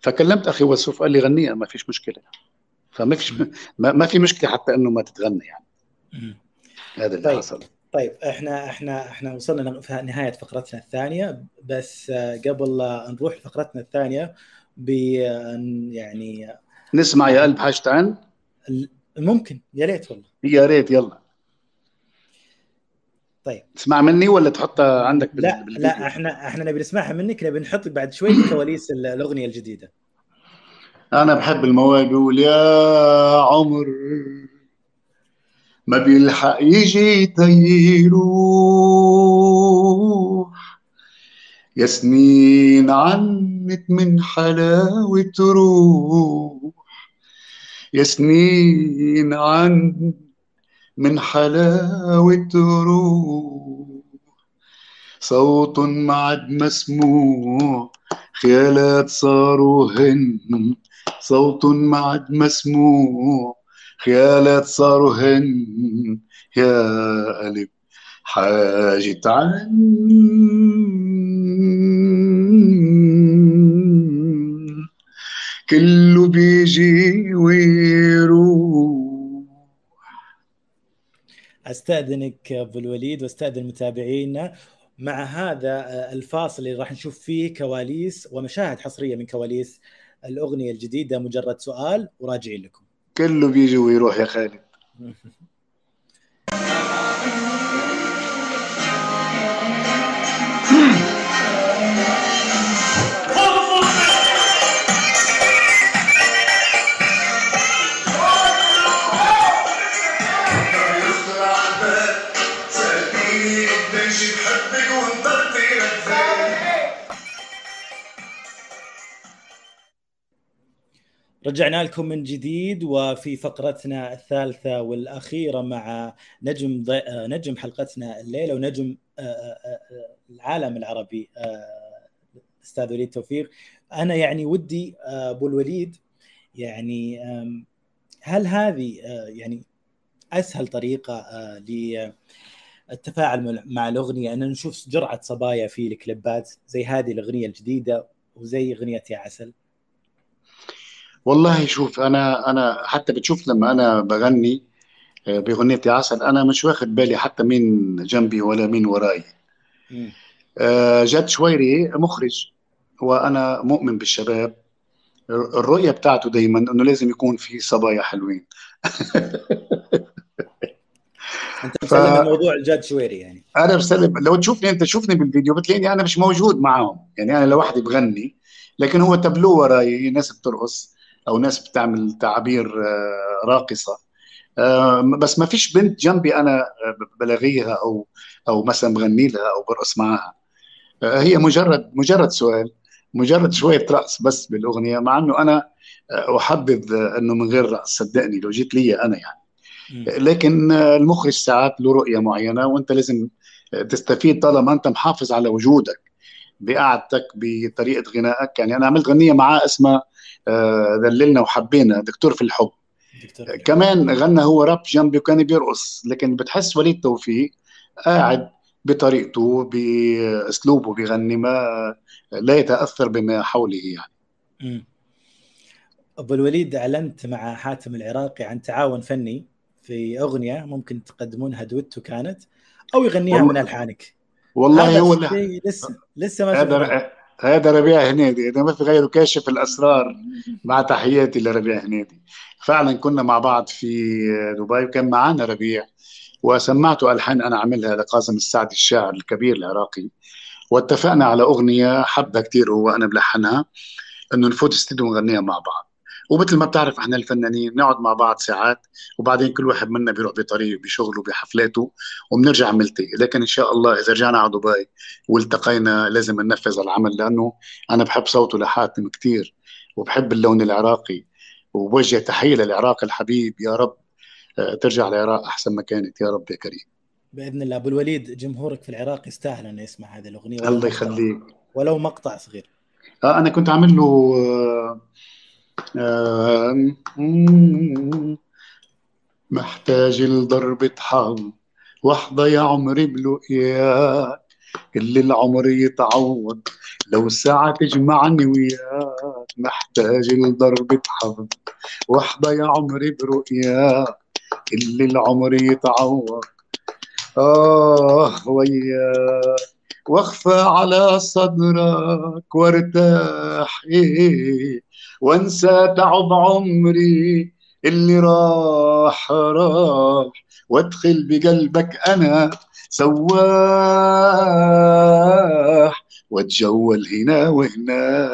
فكلمت أخي وسوف قال لي غنيها ما فيش مشكلة. فما فيش ما, ما في مشكلة حتى إنه ما تتغنى يعني. هذا اللي طيب. حصل. طيب إحنا إحنا إحنا وصلنا في نهاية فقرتنا الثانية. بس قبل لا نروح لفقرتنا الثانية ب يعني نسمع يا قلب حاجتان ممكن يا ريت والله. يا ريت يلا. طيب. تسمع مني ولا تحطها عندك بال- لا بالفيديو؟ لا إحنا إحنا نبي نسمعها منك نبي نحط بعد شوي كواليس ال- الأغنية الجديدة. أنا بحب المواويل بيقول يا عمر ما بيلحق يجي تيروح يا سنين عنت من حلاوة روح. يا سنين عن من حلاوة روح. صوت عاد مسموع خيالات صاروا هن. صوت عاد مسموع خيالات صاروا هن. يا قلب حاجة عن كله بيجي ويروح أستأذنك أبو الوليد وأستأذن متابعينا. مع هذا آه، الفاصل اللي راح نشوف فيه كواليس ومشاهد حصرية من كواليس الأغنية الجديدة مجرد سؤال وراجعين لكم. كله بيجي ويروح يا خالد. (laughs) رجعنا لكم من جديد وفي فقرتنا الثالثة والأخيرة مع نجم ضي... آه، نجم حلقتنا الليلة ونجم آه، آه، العالم العربي أستاذ وليد توفيق. أنا يعني ودي أبو الوليد يعني هل هذه يعني أسهل طريقة للتفاعل مع- مع الأغنية؟ أن نشوف جرعة صبايا في الكليبات زي هذه الأغنية الجديدة وزي أغنية يا عسل. والله شوف أنا أنا حتى بتشوف لما أنا بغني آه، بأغنية يا عسل أنا مش واخد بالي حتى مين جنبي ولا مين وراي. آه، جد شويري مخرج وأنا مؤمن بالشباب. الرؤية بتاعته دايما إنه لازم يكون في صبايا حلوين. (laughs) أنت ف- مسلم الموضوع الجاد شويري يعني. أنا بسلم لو تشوفني أنت شوفني بالفيديو بتلاقيني أنا مش موجود معاهم. يعني أنا لوحدي بغني لكن هو تابلو وراي ناس بترقص. أو ناس بتعمل تعابير آه، راقصة. آه، بس ما فيش بنت جنبي أنا آه، بلاغيها أو أو مثلا بغني لها أو برقص معاها. هي مجرد مجرد سؤال مجرد شوية رقص بس بالأغنية مع إنه أنا أحبذ إنه من غير رقص صدقني لو جيت لي أنا يعني. لكن المخرج ساعات له رؤية معينة وأنت لازم تستفيد طالما أنت محافظ على وجودك بقعدتك بطريقة غنائك. يعني أنا عملت غنية معاه اسمها آه، دللنا وحبينا. دكتور في الحب. دكتور كمان غنى هو راب جنبي وكان بيرقص لكن بتحس وليد توفيق قاعد بطريقته بأسلوبه بيغني ما لا يتأثر بما حوله يعني. أبو الوليد أعلنت مع حاتم العراقي عن تعاون فني في أغنية ممكن تقدمونها دويتو كانت أو يغنيها من ألحانك. والله هو لسه لسه ما هذا هذا ربيع هنيدي. إذا ما في غيره كاشف الأسرار مع تحياتي لربيع هنيدي. فعلا كنا مع بعض في دبي وكان معنا ربيع. وسمعته ألحان أنا عاملها لقاسم السعدي الشاعر الكبير العراقي. واتفقنا على أغنية حبها كثير هو أنا بلحنها إنه نفوت استديو ونغنيها مع بعض. ومثل ما بتعرف إحنا الفنانين نقعد مع بعض ساعات وبعدين كل واحد منا بيروح بطريق بشغله بحفلاته وبنرجع نلتقي لكن إن شاء الله إذا رجعنا على دبي والتقينا لازم ننفذ العمل لأنه أنا بحب صوته لحاتم كثير وبحب اللون العراقي وبوجه تحية للعراق الحبيب. يا رب آه، ترجع العراق أحسن ما كانت. يا رب يا كريم. بإذن الله. أبو الوليد جمهورك في العراق يستاهل انه يسمع هذه الأغنية. الله يخليك. ولو مقطع صغير. آه أنا كنت عامل له آه، محتاج لضربة حظ واحدة يا عمري بلقياك اللي العمر يتعوض لو ساعة تجمعني وياك. محتاج لضربة حظ وحدة يا عمري برؤياك اللي العمر يتعوض. آه وياك. واخفى على صدرك وارتاح إيه وانسى تعب عمري اللي راح راح. وادخل بقلبك أنا سواح. واتجول هنا وهنا.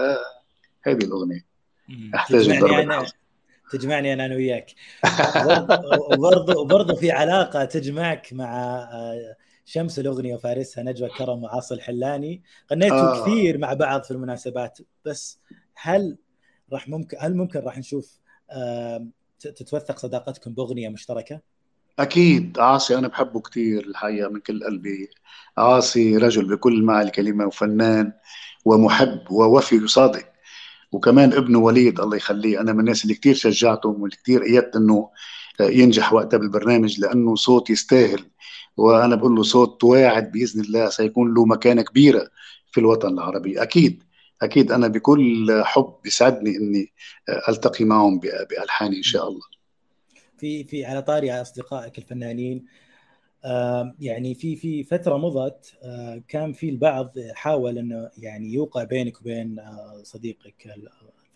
هذه الأغنية. أحتاج. تجمعني أنا. أنا وياك. وبرضه وبرضه في علاقة تجمعك مع آه، شمس الأغنية وفارسها نجوى كرم وعاصي الحلاني. غنيتوا آه. كثير مع بعض في المناسبات بس هل راح ممكن هل ممكن راح نشوف آه، تتوثق صداقتكم بأغنية مشتركة؟ أكيد. عاصي أنا بحبه كتير الحقيقة من كل قلبي. عاصي رجل بكل معنى الكلمة وفنان ومحب ووفي وصادق. وكمان ابنه وليد الله يخليه. أنا من الناس اللي كتير شجعتهم واللي كتير أيدت إنه ينجح وقتها بالبرنامج لأنه صوت يستاهل. وأنا بقول له صوت واعد بإذن الله سيكون له مكانة كبيرة في الوطن العربي. أكيد. أكيد أنا بكل حب بيسعدني إني ألتقي معهم بألحاني إن شاء الله. في في على طاري أصدقائك الفنانين يعني في في فترة مضت كان في البعض حاول إنه يعني يوقع بينك وبين آه، صديقك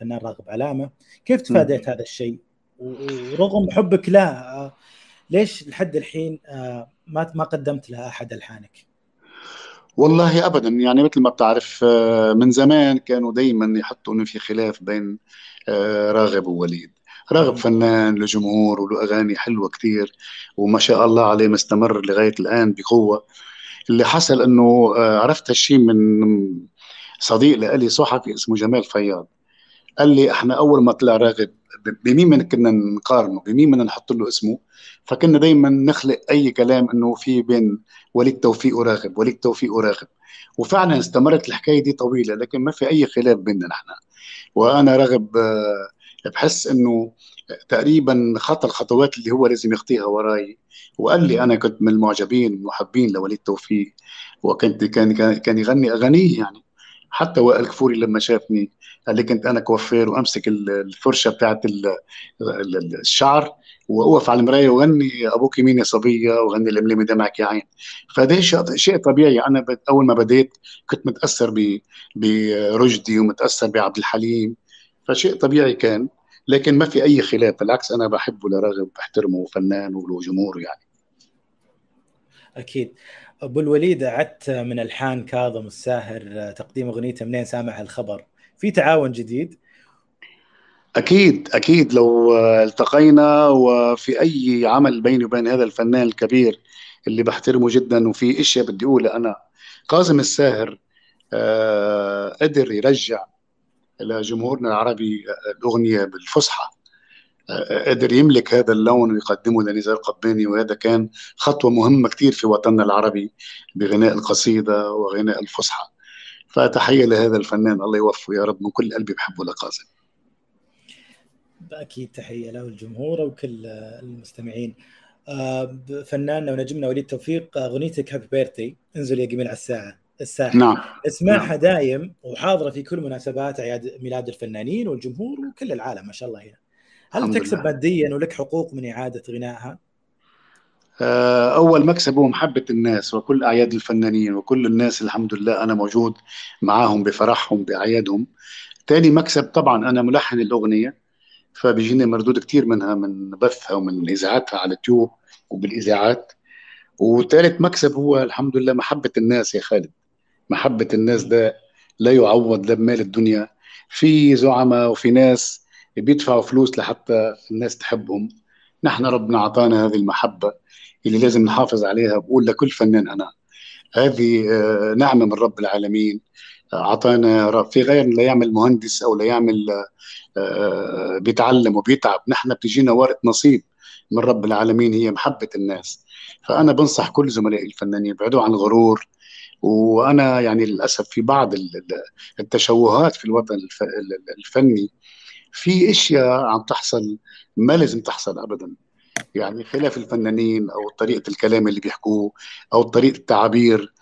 الفنان راغب علامة. كيف تفاديت هذا الشيء؟ ورغم حبك له آه، ليش لحد الحين آه، ما ما قدمت له احد ألحانك؟ والله ابدا. يعني مثل ما بتعرف آه، من زمان كانوا دائما يحطوا إنه في خلاف بين آه، راغب ووليد. راغب فنان له جمهور وله أغاني حلوة كتير وما شاء الله عليه مستمر لغاية الآن بقوة. اللي حصل إنه آه، عرفت هالشيء من صديق لي صحفي اسمه جمال فياض. قال لي إحنا أول ما طلع راغب بمين من كنا نقارنه؟ بمين بدنا نحط له اسمه؟ فكنا دايما نخلق أي كلام إنه في بين وليد توفيق وراغب وليد توفيق وراغب. وفعلا استمرت الحكاية دي طويلة لكن ما في أي خلاف بيننا نحن. وأنا راغب آه، بحس إنه تقريبا خطى الخطوات اللي هو لازم يخطيها وراي. وقال لي أنا كنت من المعجبين المحبين لوليد توفيق. وكنت كان كان يغني أغانيه يعني. حتى وائل كفوري لما شافني قال لي كنت أنا كوافير وأمسك ال- الفرشة بتاعت ال- ال- الشعر وأوقف على المراية وغني أبوك مين يا صبية وغني لملمي دمعك يا عين. فده شيء طبيعي. أنا أول ما بديت كنت متأثر برشدي ومتأثر بعبد الحليم فشيء طبيعي كان لكن ما في أي خلاف بالعكس أنا بحبه لراغب بحترمه فنان وله جمهور يعني. أكيد. أبو الوليد أعدت من الحان كاظم الساهر آه، تقديم اغنيته منين سامع الخبر؟ في تعاون جديد؟ أكيد أكيد. لو آه، التقينا وفي أي عمل بيني وبين هذا الفنان الكبير اللي بحترمه جدا وفي أشياء بدي أقولها أنا كاظم الساهر آه، قدر يرجع لجمهورنا العربي الأغنية بالفصحى. قدر يملك هذا اللون ويقدمه لنزار قباني وهذا كان خطوة مهمة كتير في وطننا العربي بغناء القصيدة وغناء الفصحى. فتحية لهذا الفنان الله يوفقه يا رب من كل قلبي بحبه لقاسم أكيد تحية له الجمهور وكل المستمعين. آه، فناننا ونجمنا وليد توفيق آه، أغنيتك هابي بيرثدي انزل يا جميل على الساعة الساحة. نعم. اسمعها دايم وحاضرة في كل مناسبات اعياد ميلاد الفنانين والجمهور وكل العالم ما شاء الله هنا. هل تكسب لله. ماديا ولك حقوق من إعادة غنائها؟ آه، أول مكسب هو محبة الناس وكل أعياد الفنانين وكل الناس الحمد لله أنا موجود معاهم بفرحهم بأعيادهم تاني مكسب طبعا أنا ملحن الأغنية فبيجيني مردود كتير منها من بثها ومن إذاعتها على اليوتيوب وبالإذاعات وثالث مكسب هو الحمد لله محبة الناس يا خالد محبة الناس ده لا يعوض لا بمال الدنيا في زعماء وفي ناس بيدفعوا فلوس لحتى الناس تحبهم. نحن ربنا أعطانا هذه المحبة اللي لازم نحافظ عليها. بقول لكل فنان أنا هذه آه، نعمة من رب العالمين. آه، رب في غير لا يعمل مهندس أو لا يعمل آه، بيتعلم وبيتعب. نحن بتجينا ورقة نصيب من رب العالمين. هي محبة الناس. فأنا بنصح كل زملائي الفنانين يبعدوا عن الغرور وأنا يعني للأسف في بعض ال- ال- التشوهات في الوطن الف- ال- الفني في أشياء عم تحصل ما لازم تحصل أبدا. يعني خلاف الفنانين أو طريقة الكلام اللي بيحكوه أو طريقة التعابير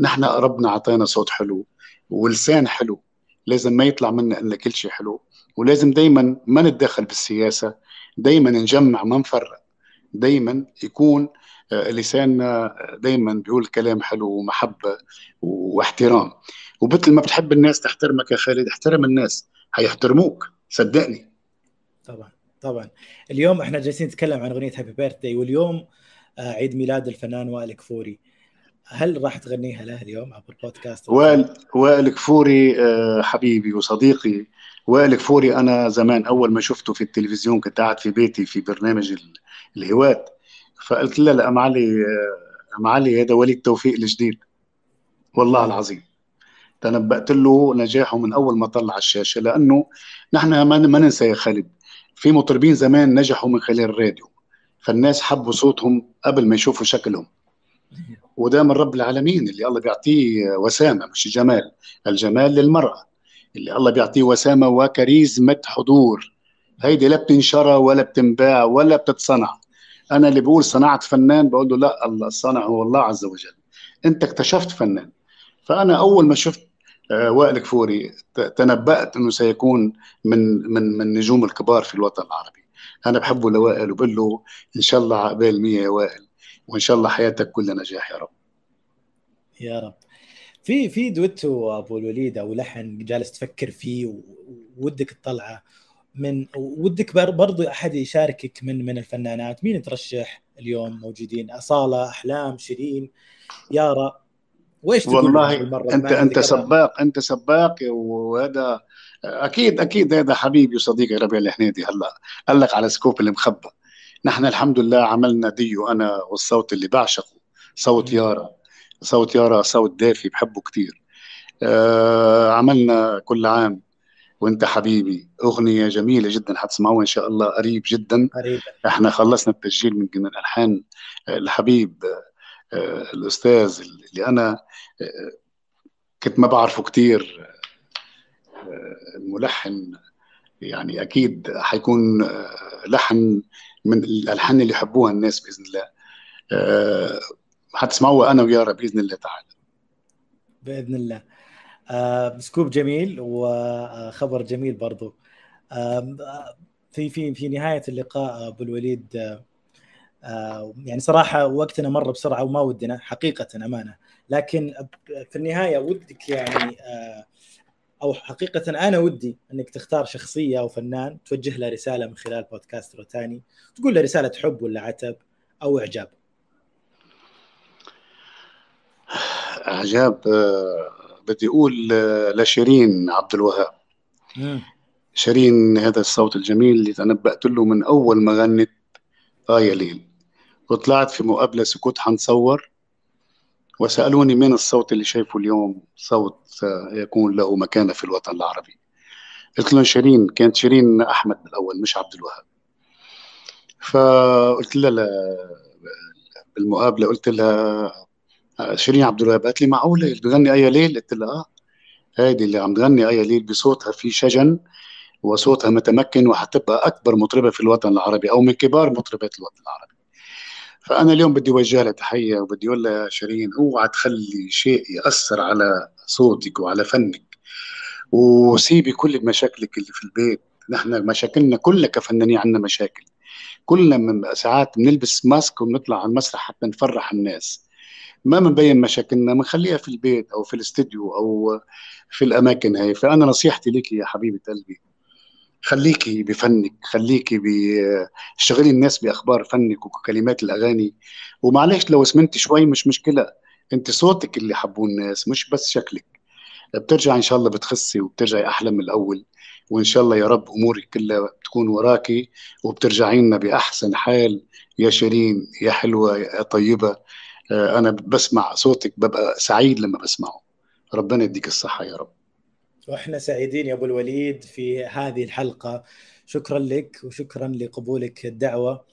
نحن ربنا اعطانا صوت حلو ولسان حلو. لازم ما يطلع منا إلا كل شيء حلو. ولازم دائما ما نتدخل بالسياسة. دائما نجمع ما نفرق. دائما يكون آه، لساننا دائما بيقول كلام حلو ومحبة واحترام. ومثل ما بتحب الناس تحترمك يا خالد احترم الناس. هيحترموك. صدقني. طبعا طبعا. اليوم إحنا جالسين نتكلم عن أغنية هابي بيرثداي واليوم آه، عيد ميلاد الفنان وائل كفوري. هل راح تغنيها له اليوم عبر بودكاست وائل وائل كفوري آه، حبيبي وصديقي. وائل كفوري أنا زمان أول ما شفته في التلفزيون كنت قاعد في بيتي في برنامج ال- الهواة. فقلت له لا ام علي آه، ام علي هذا وليد توفيق الجديد. والله العظيم. تنبأت له نجاحه من أول ما طلع على الشاشة لأنه نحن ما ننسى يا خالد في مطربين زمان نجحوا من خلال الراديو فالناس حبوا صوتهم قبل ما يشوفوا شكلهم. وده من رب العالمين اللي الله بيعطيه وسامة مش جمال الجمال للمرأة. اللي الله بيعطيه وسامة وكاريزمة حضور. هيدي لا بتنشرى ولا بتنباع ولا بتتصنع. أنا اللي بقول صنعت فنان بقول له لا الله هو الله عز وجل. أنت اكتشفت فنان. فأنا أول ما شفت وائل كفوري تنبأت أنه سيكون من من من نجوم الكبار في الوطن العربي. أنا بحبه لوائل وبقول له إن شاء الله عقبال مية يا وائل وإن شاء الله حياتك كلها نجاح يا رب. يا رب. في في دويتو أبو الوليد أو لحن جالس تفكر فيه وودك تطلعه من ودك بر- برضو أحد يشاركك من من الفنانات. مين ترشح اليوم موجودين؟ أصالة أحلام شيرين. يارا. وإيش تقول والله بالمرة؟ أنت أنت. سباق أنت سباق وهذا أكيد أكيد هذا حبيبي وصديقي ربيع الحنيدي هلا قال لك على scoop اللي مخبى نحن الحمد لله عملنا ديو أنا والصوت اللي بعشقه صوت. يارا صوت يارا صوت دافي بحبه كثير آه عملنا كل عام وأنت حبيبي أغنية جميلة جدا حتسمعوها إن شاء الله قريب جدا قريبا إحنا خلصنا التسجيل من الحان آه، الحبيب الأستاذ اللي أنا كنت ما بعرفه كتير آه، الملحن يعني أكيد حيكون لحن من الألحان اللي يحبوها الناس بإذن الله. حتسمعوها أنا ويارا بإذن الله تعالى. بإذن الله. آه سكوب جميل وخبر جميل برضو. آه في في في نهاية اللقاء أبو الوليد آه يعني صراحة وقتنا مر بسرعة وما ودنا حقيقة أمانة. لكن في النهاية ودك يعني آه أو حقيقة أنا ودي إنك تختار شخصية أو فنان توجه له رسالة من خلال بودكاست روتاني تقول له رسالة حب ولا عتب أو إعجاب. إعجاب آه، بدي أقول آه، لشيرين عبد الوهاب. شيرين هذا الصوت الجميل اللي تنبأت له من أول ما غنت آه يا ليل. وطلعت في مقابلة سكوت حنصور وسألوني مين الصوت اللي شايفه اليوم صوت يكون له مكانة في الوطن العربي. قلت لهم شيرين كانت شيرين أحمد بالأول مش عبد الوهاب. فقلت لها لا- بالمقابلة قلت لها شيرين عبد الوهاب. قالت لي معقولة؟ اللي بتغني آية ليل؟ قلت لها آه. هذه اللي عم تغني آية ليل بصوتها في شجن وصوتها متمكن وحتبقى أكبر مطربة في الوطن العربي أو من كبار مطربات الوطن العربي. فأنا اليوم بدي أوجه لها تحية وبدي أقول لها يا شيرين أوعى تخلي شيء يأثر على صوتك وعلى فنك. وسيبي كل مشاكلك اللي في البيت. نحن مشاكلنا كلنا كفنانين عندنا مشاكل. كلنا من ساعات بنلبس ماسك وبنطلع على المسرح حتى نفرح الناس. ما بنبين مشاكلنا بنخليها في البيت أو في الاستديو أو في الأماكن هاي. فأنا نصيحتي لك يا حبيبة قلبي خليكي بفنك خليكي بشغلي الناس بأخبار فنك وكلمات الأغاني. ومعلش لو سمنتي شوي مش مشكلة انت صوتك اللي حبوه الناس مش بس شكلك. بترجع إن شاء الله بتخسي وبترجعي أحلى من الأول. وإن شاء الله يا رب أمورك كلها بتكون وراكي وبترجعي لنا بأحسن حال. يا شيرين يا حلوة يا طيبة. آه، أنا بسمع صوتك ببقى سعيد لما بسمعه. ربنا يديك الصحة يا رب. وإحنا سعيدين يا أبو الوليد في هذه الحلقة. شكرا لك وشكرا لقبولك الدعوة.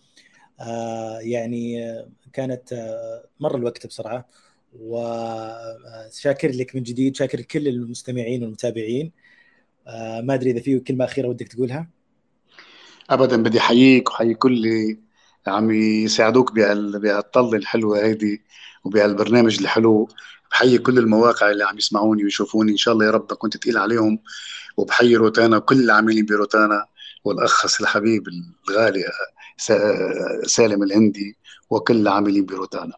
آه يعني آه، كانت آه مر الوقت بسرعة وشاكر لك من جديد شاكر كل المستمعين والمتابعين. آه ما أدري إذا في كلمة أخيرة ودك تقولها؟ ابدا بدي أحييك وحيي كل عم يساعدوك بهال بهالطلة الحلوة هيدي وبهالبرنامج الحلو بحيي كل المواقع اللي عم يسمعوني ويشوفوني. إن شاء الله يا رب كنت تقيل عليهم وبحيي روتانا وكل العاملين بروتانا والاخ الحبيب الغالي سا- سالم الهندي وكل العاملين بروتانا.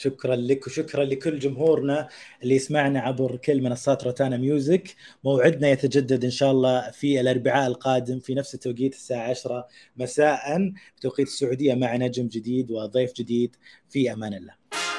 شكرا لك وشكرا لكل جمهورنا اللي يسمعنا عبر كل منصات روتانا ميوزك. موعدنا يتجدد إن شاء الله في الأربعاء القادم في نفس التوقيت الساعة 10 مساء. بتوقيت السعودية مع نجم جديد وضيف جديد. في أمان الله.